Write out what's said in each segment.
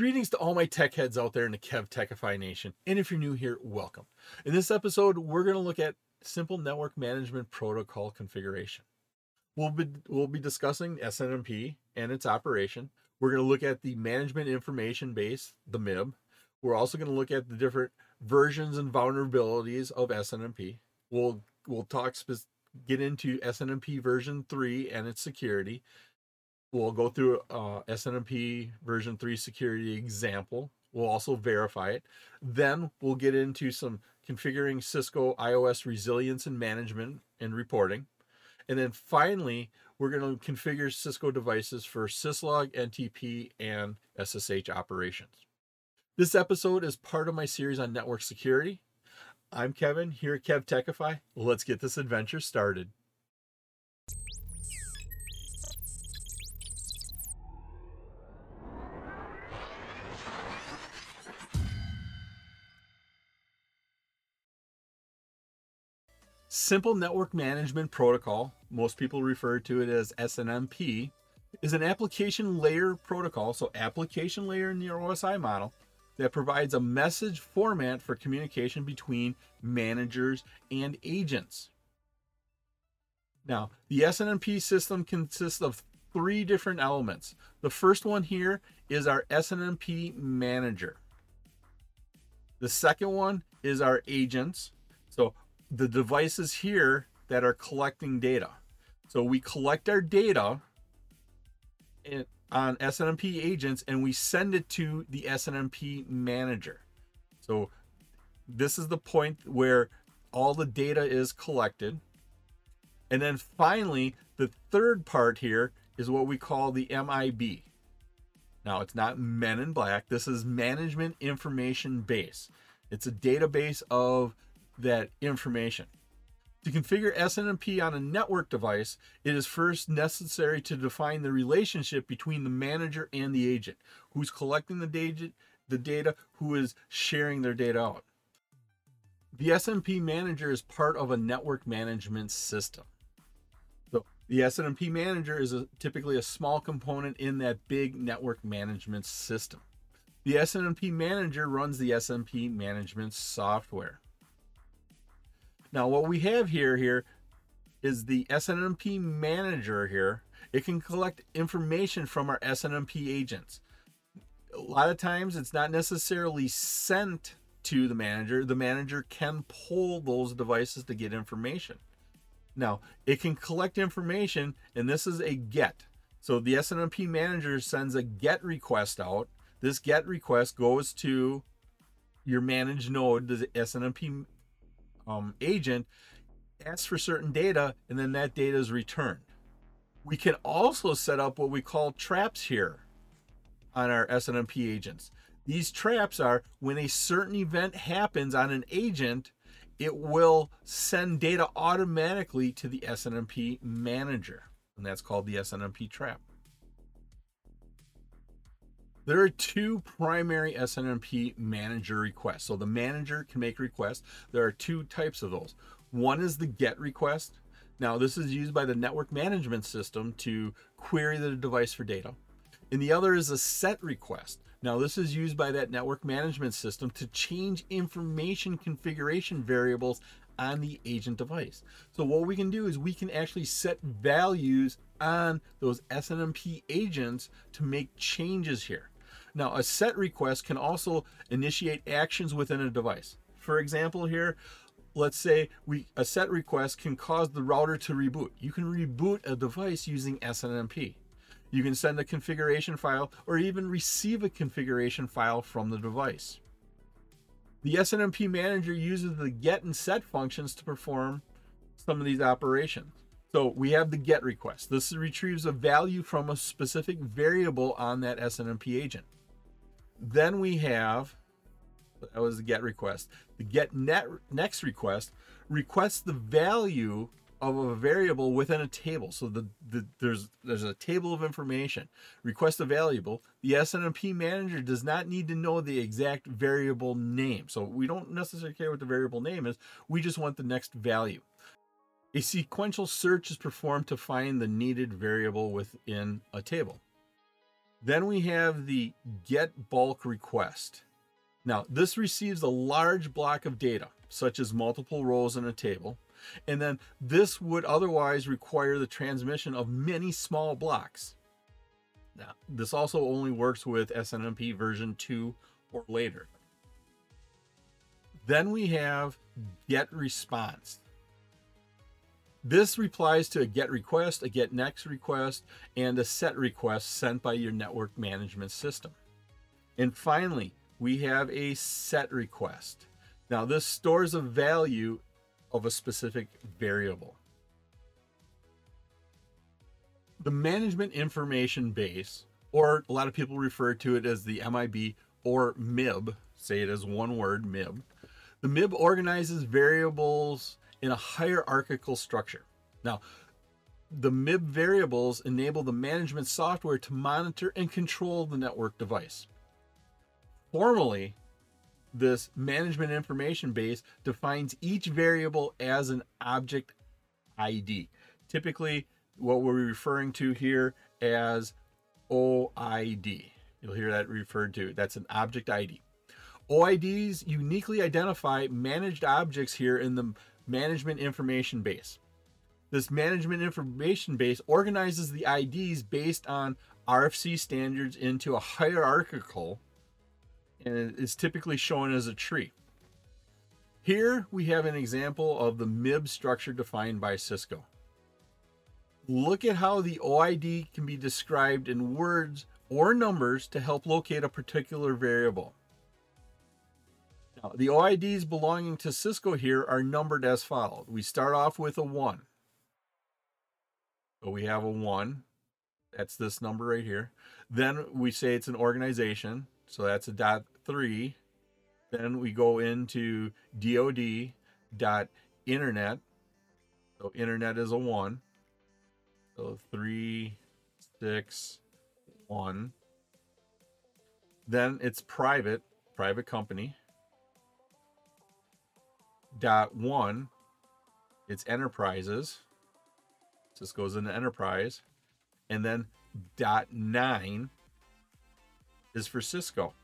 Greetings to all my tech heads out there in the Kev Techify Nation. And if you're new here, welcome. In this episode, we're going to look at simple network management protocol configuration. We'll be, we'll be discussing SNMP and its operation. We're going to look at the management information base, the MIB. We're also going to look at the different versions and vulnerabilities of SNMP. We'll we'll talk get into SNMP version 3 and its security. We'll go through uh, SNMP version 3 security example. We'll also verify it. Then we'll get into some configuring Cisco IOS resilience and management and reporting. And then finally, we're going to configure Cisco devices for syslog, NTP, and SSH operations. This episode is part of my series on network security. I'm Kevin here at Kev Techify. Let's get this adventure started. Simple Network Management Protocol, most people refer to it as SNMP, is an application layer protocol, so application layer in your OSI model, that provides a message format for communication between managers and agents. Now, the SNMP system consists of three different elements. The first one here is our SNMP manager. The second one is our agents. So the devices here that are collecting data. So we collect our data on SNMP agents and we send it to the SNMP manager. So this is the point where all the data is collected. And then finally, the third part here is what we call the MIB. Now, it's not Men in Black. This is Management Information Base. It's a database of that information. To configure SNMP on a network device, it is first necessary to define the relationship between the manager and the agent, who's collecting the data, the data, who is sharing their data out. The SNMP manager is part of a network management system. So the SNMP manager is a, typically a small component in that big network management system. The SNMP manager runs the SNMP management software. Now, what we have here here is the SNMP manager here. It can collect information from our SNMP agents. A lot of times it's not necessarily sent to the manager. The manager can pull those devices to get information. Now, it can collect information, and this is a get. So the SNMP manager sends a get request out. This get request goes to your managed node, the SNMP um, agent asks for certain data and then that data is returned. We can also set up what we call traps here on our SNMP agents. These traps are when a certain event happens on an agent, it will send data automatically to the SNMP manager, and that's called the SNMP trap. There are two primary SNMP manager requests. So the manager can make requests. There are two types of those. One is the GET request. Now, this is used by the network management system to query the device for data. And the other is a SET request. Now, this is used by that network management system to change information configuration variables on the agent device. So, what we can do is we can actually set values on those SNMP agents to make changes here. Now, a set request can also initiate actions within a device. For example, here, let's say we a set request can cause the router to reboot. You can reboot a device using SNMP. You can send a configuration file or even receive a configuration file from the device. The SNMP manager uses the get and set functions to perform some of these operations. So we have the get request. This retrieves a value from a specific variable on that SNMP agent. Then we have that was the get request. The get net next request requests the value of a variable within a table. So the, the there's there's a table of information. Request a variable. The SNMP manager does not need to know the exact variable name. So we don't necessarily care what the variable name is. We just want the next value. A sequential search is performed to find the needed variable within a table. Then we have the get bulk request. Now, this receives a large block of data, such as multiple rows in a table, and then this would otherwise require the transmission of many small blocks. Now, this also only works with SNMP version 2 or later. Then we have get response. This replies to a get request, a get next request, and a set request sent by your network management system. And finally, we have a set request. Now, this stores a value of a specific variable. The management information base, or a lot of people refer to it as the MIB or MIB, say it as one word, MIB. The MIB organizes variables in a hierarchical structure. Now, the MIB variables enable the management software to monitor and control the network device. Formally, this management information base defines each variable as an object ID. Typically, what we're referring to here as OID. You'll hear that referred to. That's an object ID. OIDs uniquely identify managed objects here in the management information base. This management information base organizes the IDs based on RFC standards into a hierarchical and is typically shown as a tree. Here we have an example of the MIB structure defined by Cisco. Look at how the OID can be described in words or numbers to help locate a particular variable. Now, the OIDs belonging to Cisco here are numbered as follows. We start off with a 1. So we have a 1. That's this number right here. Then we say it's an organization. So that's a dot 3. Then we go into DOD dot internet. So internet is a 1. So 3, 6, 1. Then it's private, private company dot one, it's enterprises. This goes into enterprise. And then dot nine is for Cisco.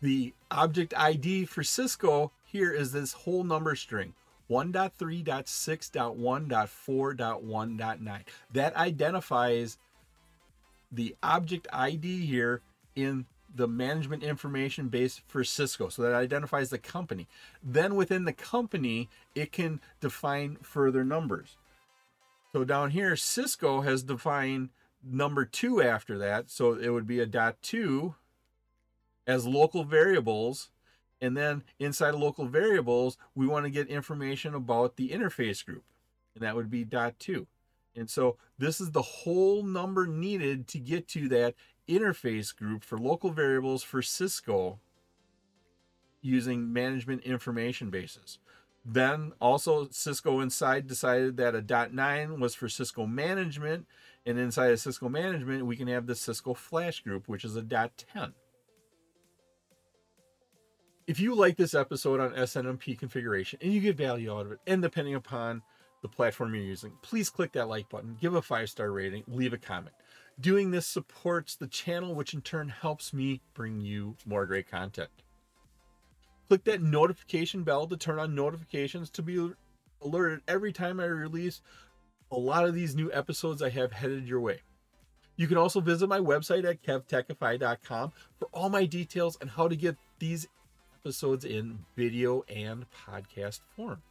The object ID for Cisco here is this whole number string 1.3.6.1.4.1.9. That identifies the object ID here in the management information base for Cisco. So that identifies the company. Then within the company, it can define further numbers. So down here, Cisco has defined number two after that. So it would be a dot two as local variables. And then inside of local variables, we want to get information about the interface group. And that would be dot two. And so this is the whole number needed to get to that interface group for local variables for Cisco using management information bases. Then also Cisco inside decided that a .9 was for Cisco management, and inside of Cisco management we can have the Cisco Flash group, which is a .10. If you like this episode on SNMP configuration and you get value out of it, and depending upon the platform you're using, please click that like button, give a five star rating, leave a comment. Doing this supports the channel, which in turn helps me bring you more great content. Click that notification bell to turn on notifications to be alerted every time I release a lot of these new episodes I have headed your way. You can also visit my website at kevtechify.com for all my details on how to get these episodes in video and podcast form.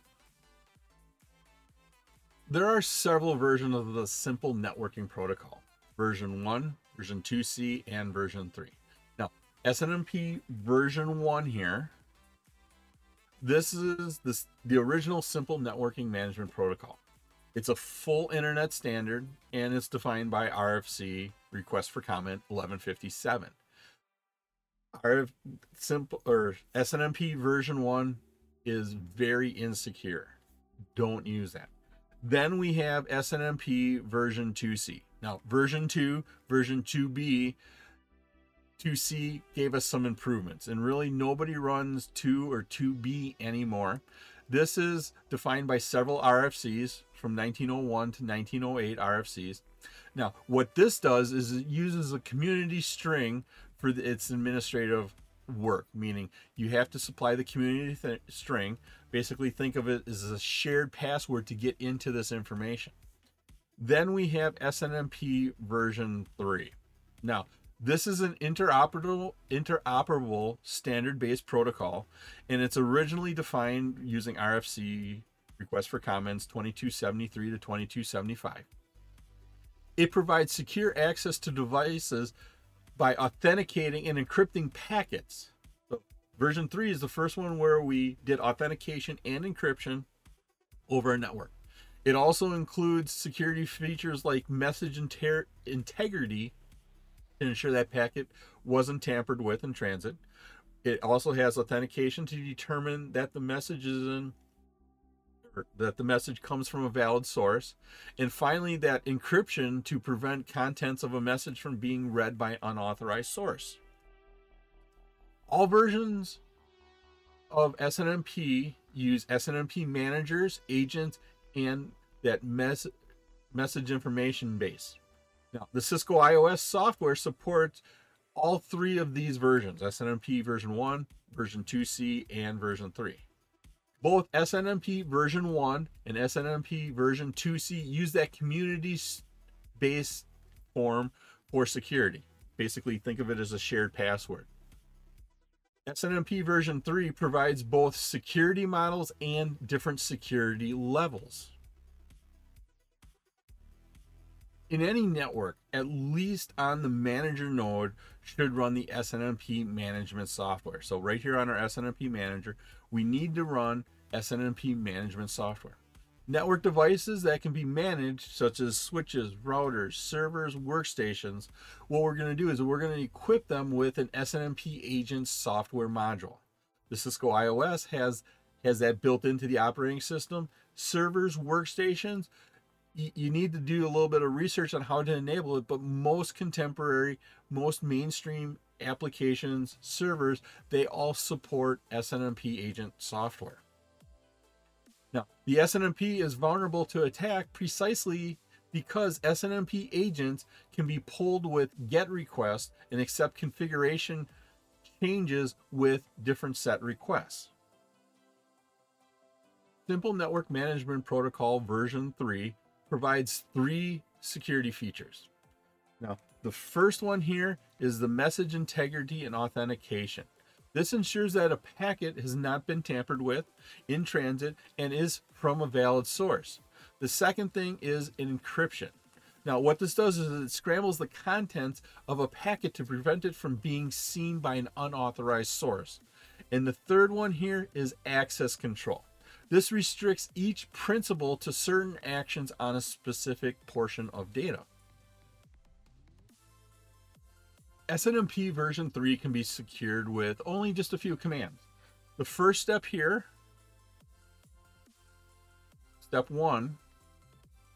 There are several versions of the simple networking protocol version 1, version 2C, and version 3. Now, SNMP version 1 here, this is the original simple networking management protocol. It's a full internet standard and it's defined by RFC request for comment 1157. RF simple or SNMP version 1 is very insecure. Don't use that. Then we have SNMP version 2C. Now, version 2, version 2B, 2C gave us some improvements, and really nobody runs 2 or 2B anymore. This is defined by several RFCs from 1901 to 1908 RFCs. Now, what this does is it uses a community string for the, its administrative work, meaning you have to supply the community th- string. Basically, think of it as a shared password to get into this information. Then we have SNMP version 3. Now, this is an interoperable interoperable standard-based protocol and it's originally defined using RFC request for comments 2273 to 2275. It provides secure access to devices by authenticating and encrypting packets. So version 3 is the first one where we did authentication and encryption over a network. It also includes security features like message inter- integrity to ensure that packet wasn't tampered with in transit. It also has authentication to determine that the message is in that the message comes from a valid source. And finally, that encryption to prevent contents of a message from being read by unauthorized source. All versions of SNMP use SNMP managers, agents, and that mes- message information base. Now, the Cisco IOS software supports all three of these versions SNMP version 1, version 2C, and version 3. Both SNMP version 1 and SNMP version 2C use that community based form for security. Basically, think of it as a shared password. SNMP version 3 provides both security models and different security levels. in any network, at least on the manager node, should run the SNMP management software. So right here on our SNMP manager, we need to run SNMP management software. Network devices that can be managed, such as switches, routers, servers, workstations, what we're going to do is we're going to equip them with an SNMP agent software module. The Cisco IOS has has that built into the operating system. Servers, workstations, you, need to do a little bit of research on how to enable it, but most contemporary, most mainstream applications, servers, they all support SNMP agent software. Now, the SNMP is vulnerable to attack precisely because SNMP agents can be pulled with GET requests and accept configuration changes with different set requests. Simple Network Management Protocol version 3 provides three security features. Now, the first one here is the message integrity and authentication. This ensures that a packet has not been tampered with in transit and is from a valid source. The second thing is encryption. Now, what this does is it scrambles the contents of a packet to prevent it from being seen by an unauthorized source. And the third one here is access control. This restricts each principal to certain actions on a specific portion of data. SNMP version 3 can be secured with only just a few commands. The first step here, step 1,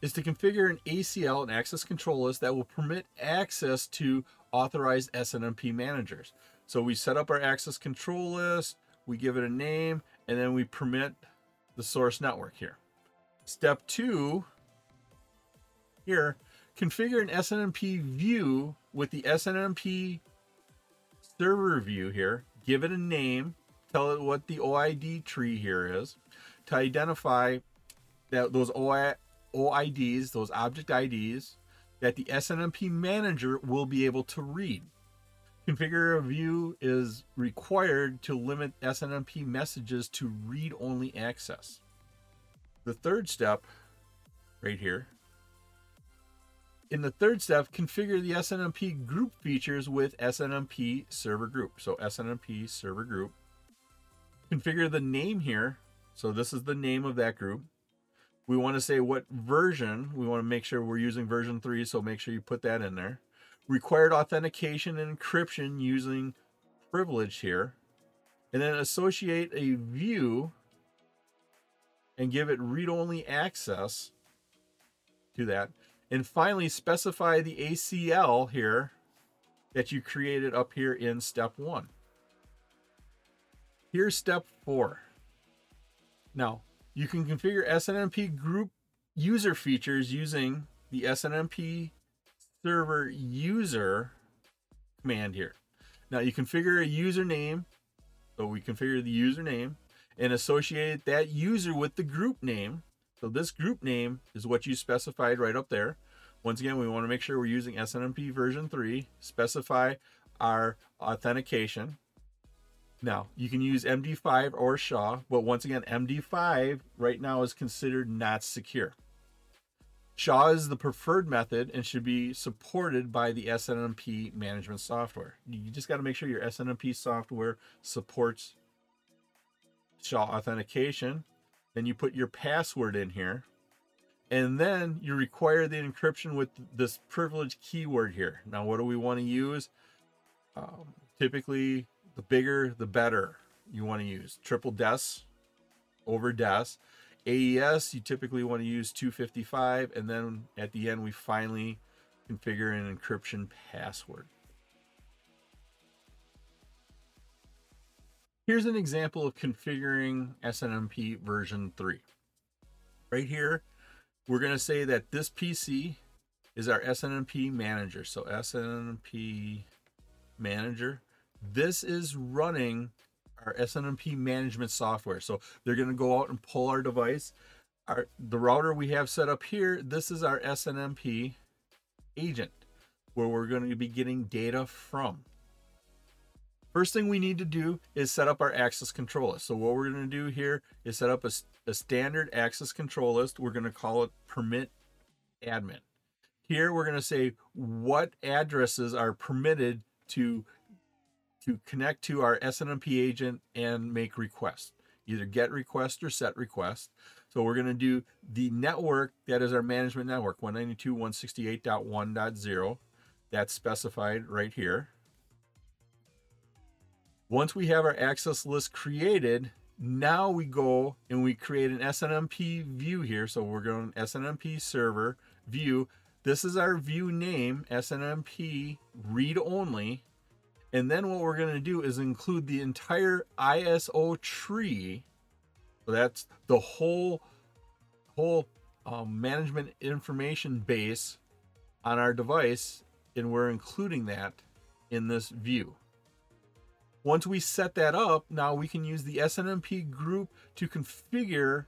is to configure an ACL, and access control list that will permit access to authorized SNMP managers. So we set up our access control list, we give it a name, and then we permit the source network here. Step two, here, configure an SNMP view with the SNMP server view here. Give it a name. Tell it what the OID tree here is to identify that those OIDs, those object IDs, that the SNMP manager will be able to read. Configure a view is required to limit SNMP messages to read only access. The third step, right here, in the third step, configure the SNMP group features with SNMP server group. So SNMP server group. Configure the name here. So this is the name of that group. We want to say what version. We want to make sure we're using version 3, so make sure you put that in there required authentication and encryption using privilege here, and then associate a view and give it read-only access to that. And finally, specify the ACL here that you created up here in step one. Here's step four. Now, you can configure SNMP group user features using the SNMP server user command here. Now you configure a username. So we configure the username and associate that user with the group name. So this group name is what you specified right up there. Once again, we want to make sure we're using SNMP version 3. Specify our authentication. Now, you can use MD5 or SHA, but once again, MD5 right now is considered not secure. SHA is the preferred method and should be supported by the SNMP management software. You just got to make sure your SNMP software supports SHA authentication. Then you put your password in here. And then you require the encryption with this privileged keyword here. Now, what do we want to use? Um, typically, the bigger, the better you want to use. Triple DES over DES. AES, you typically want to use 255, and then at the end, we finally configure an encryption password. Here's an example of configuring SNMP version 3. Right here, we're going to say that this PC is our SNMP manager. So SNMP manager. This is running our SNMP management software. So they're going to go out and pull our device. Our the router we have set up here, this is our SNMP agent where we're going to be getting data from. First thing we need to do is set up our access control list. So what we're going to do here is set up a, a standard access control list. We're going to call it permit admin. Here we're going to say what addresses are permitted to to connect to our SNMP agent and make requests, either get request or set request. So we're going to do the network that is our management network, 192.168.1.0. That's specified right here. Once we have our access list created, now we go and we create an SNMP view here. So we're going SNMP server view. This is our view name, SNMP read only. And then what we're going to do is include the entire ISO tree. So that's the whole whole um, management information base on our device, and we're including that in this view. Once we set that up, now we can use the SNMP group to configure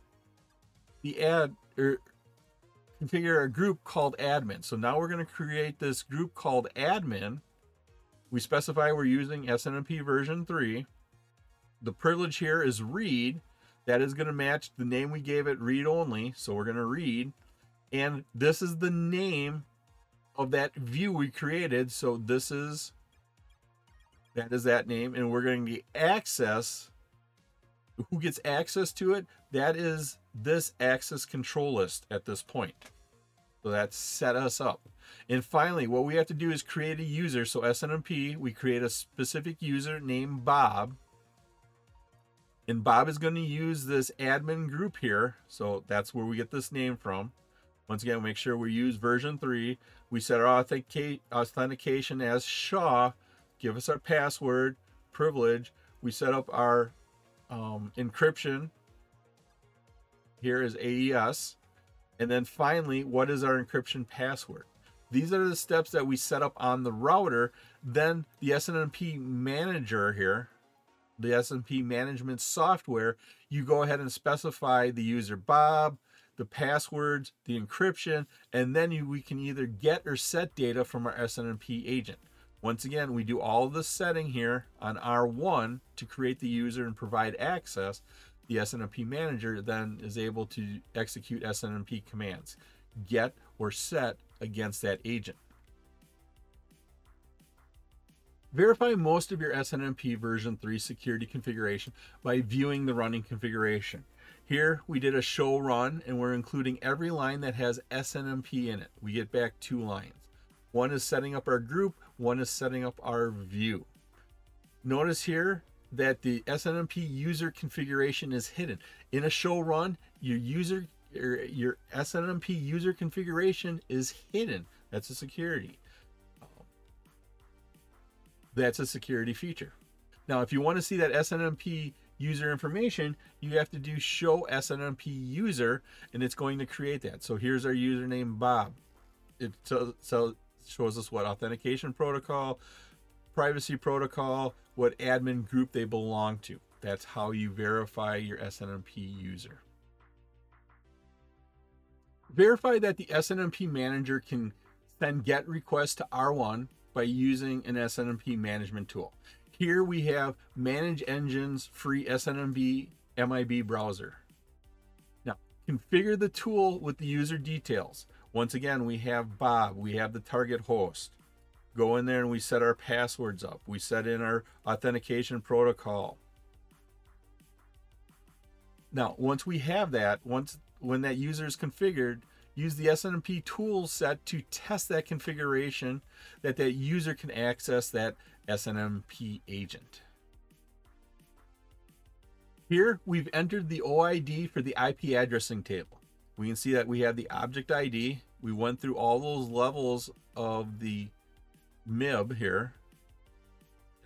the ad or configure a group called admin. So now we're going to create this group called admin we specify we're using SNMP version 3. The privilege here is read. That is going to match the name we gave it read only. So we're going to read. And this is the name of that view we created. So this is that is that name. And we're going to get access. Who gets access to it? That is this access control list at this point. So that set us up. And finally, what we have to do is create a user. So SNMP, we create a specific user named Bob. And Bob is going to use this admin group here. So that's where we get this name from. Once again, make sure we use version 3. We set our authentication as SHA. Give us our password, privilege. We set up our um, encryption. Here is AES. And then finally, what is our encryption password? These are the steps that we set up on the router. Then the SNMP manager here, the SNMP management software, you go ahead and specify the user Bob, the passwords, the encryption, and then you, we can either get or set data from our SNMP agent. Once again, we do all the setting here on R1 to create the user and provide access. The SNMP manager then is able to execute SNMP commands, get or set against that agent. Verify most of your SNMP version 3 security configuration by viewing the running configuration. Here we did a show run and we're including every line that has SNMP in it. We get back two lines. One is setting up our group, one is setting up our view. Notice here that the SNMP user configuration is hidden. In a show run, your user your, your SNMP user configuration is hidden. That's a security. That's a security feature. Now, if you want to see that SNMP user information, you have to do show SNMP user, and it's going to create that. So here's our username Bob. It, so, so shows us what authentication protocol, privacy protocol, what admin group they belong to. That's how you verify your SNMP user. Verify that the SNMP manager can send GET requests to R1 by using an SNMP management tool. Here we have ManageEngine's free SNMP MIB browser. Now, configure the tool with the user details. Once again, we have Bob, we have the target host. Go in there and we set our passwords up. We set in our authentication protocol. Now, once we have that, once when that user is configured, use the SNMP tool set to test that configuration that that user can access that SNMP agent. Here we've entered the OID for the IP addressing table. We can see that we have the object ID. We went through all those levels of the MIB here.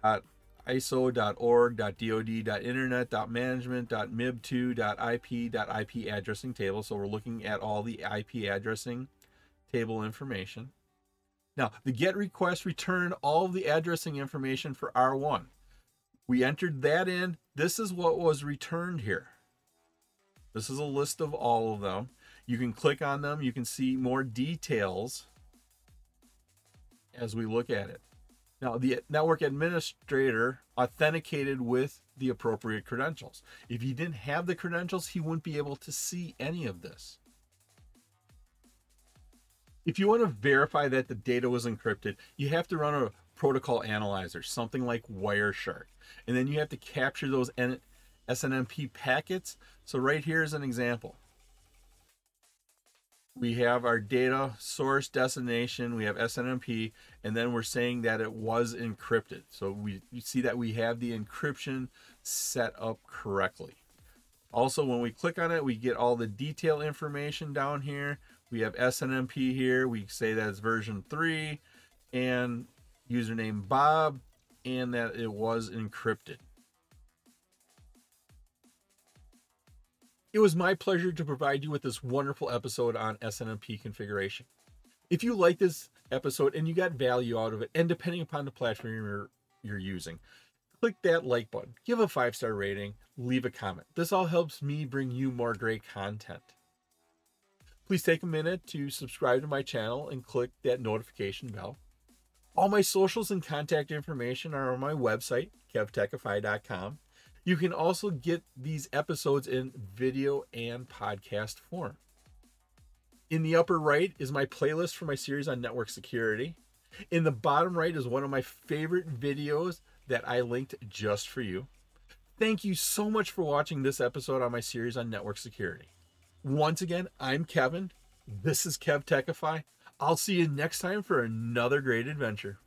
Dot iso.org.dod.internet.management.mib2.ip.ip addressing table. So we're looking at all the IP addressing table information. Now, the GET request returned all of the addressing information for R1. We entered that in. This is what was returned here. This is a list of all of them. You can click on them. You can see more details as we look at it. Now, the network administrator authenticated with the appropriate credentials. If he didn't have the credentials, he wouldn't be able to see any of this. If you want to verify that the data was encrypted, you have to run a protocol analyzer, something like Wireshark. And then you have to capture those SNMP packets. So right here is an example we have our data source destination, we have SNMP, and then we're saying that it was encrypted. So we see that we have the encryption set up correctly. Also, when we click on it, we get all the detail information down here. We have SNMP here. We say that it's version 3 and username Bob and that it was encrypted. It was my pleasure to provide you with this wonderful episode on SNMP configuration. If you like this episode and you got value out of it, and depending upon the platform you're, you're using, click that like button, give a five star rating, leave a comment. This all helps me bring you more great content. Please take a minute to subscribe to my channel and click that notification bell. All my socials and contact information are on my website, kevtechify.com. You can also get these episodes in video and podcast form. In the upper right is my playlist for my series on network security. In the bottom right is one of my favorite videos that I linked just for you. Thank you so much for watching this episode on my series on network security. Once again, I'm Kevin. This is Kev Techify. I'll see you next time for another great adventure.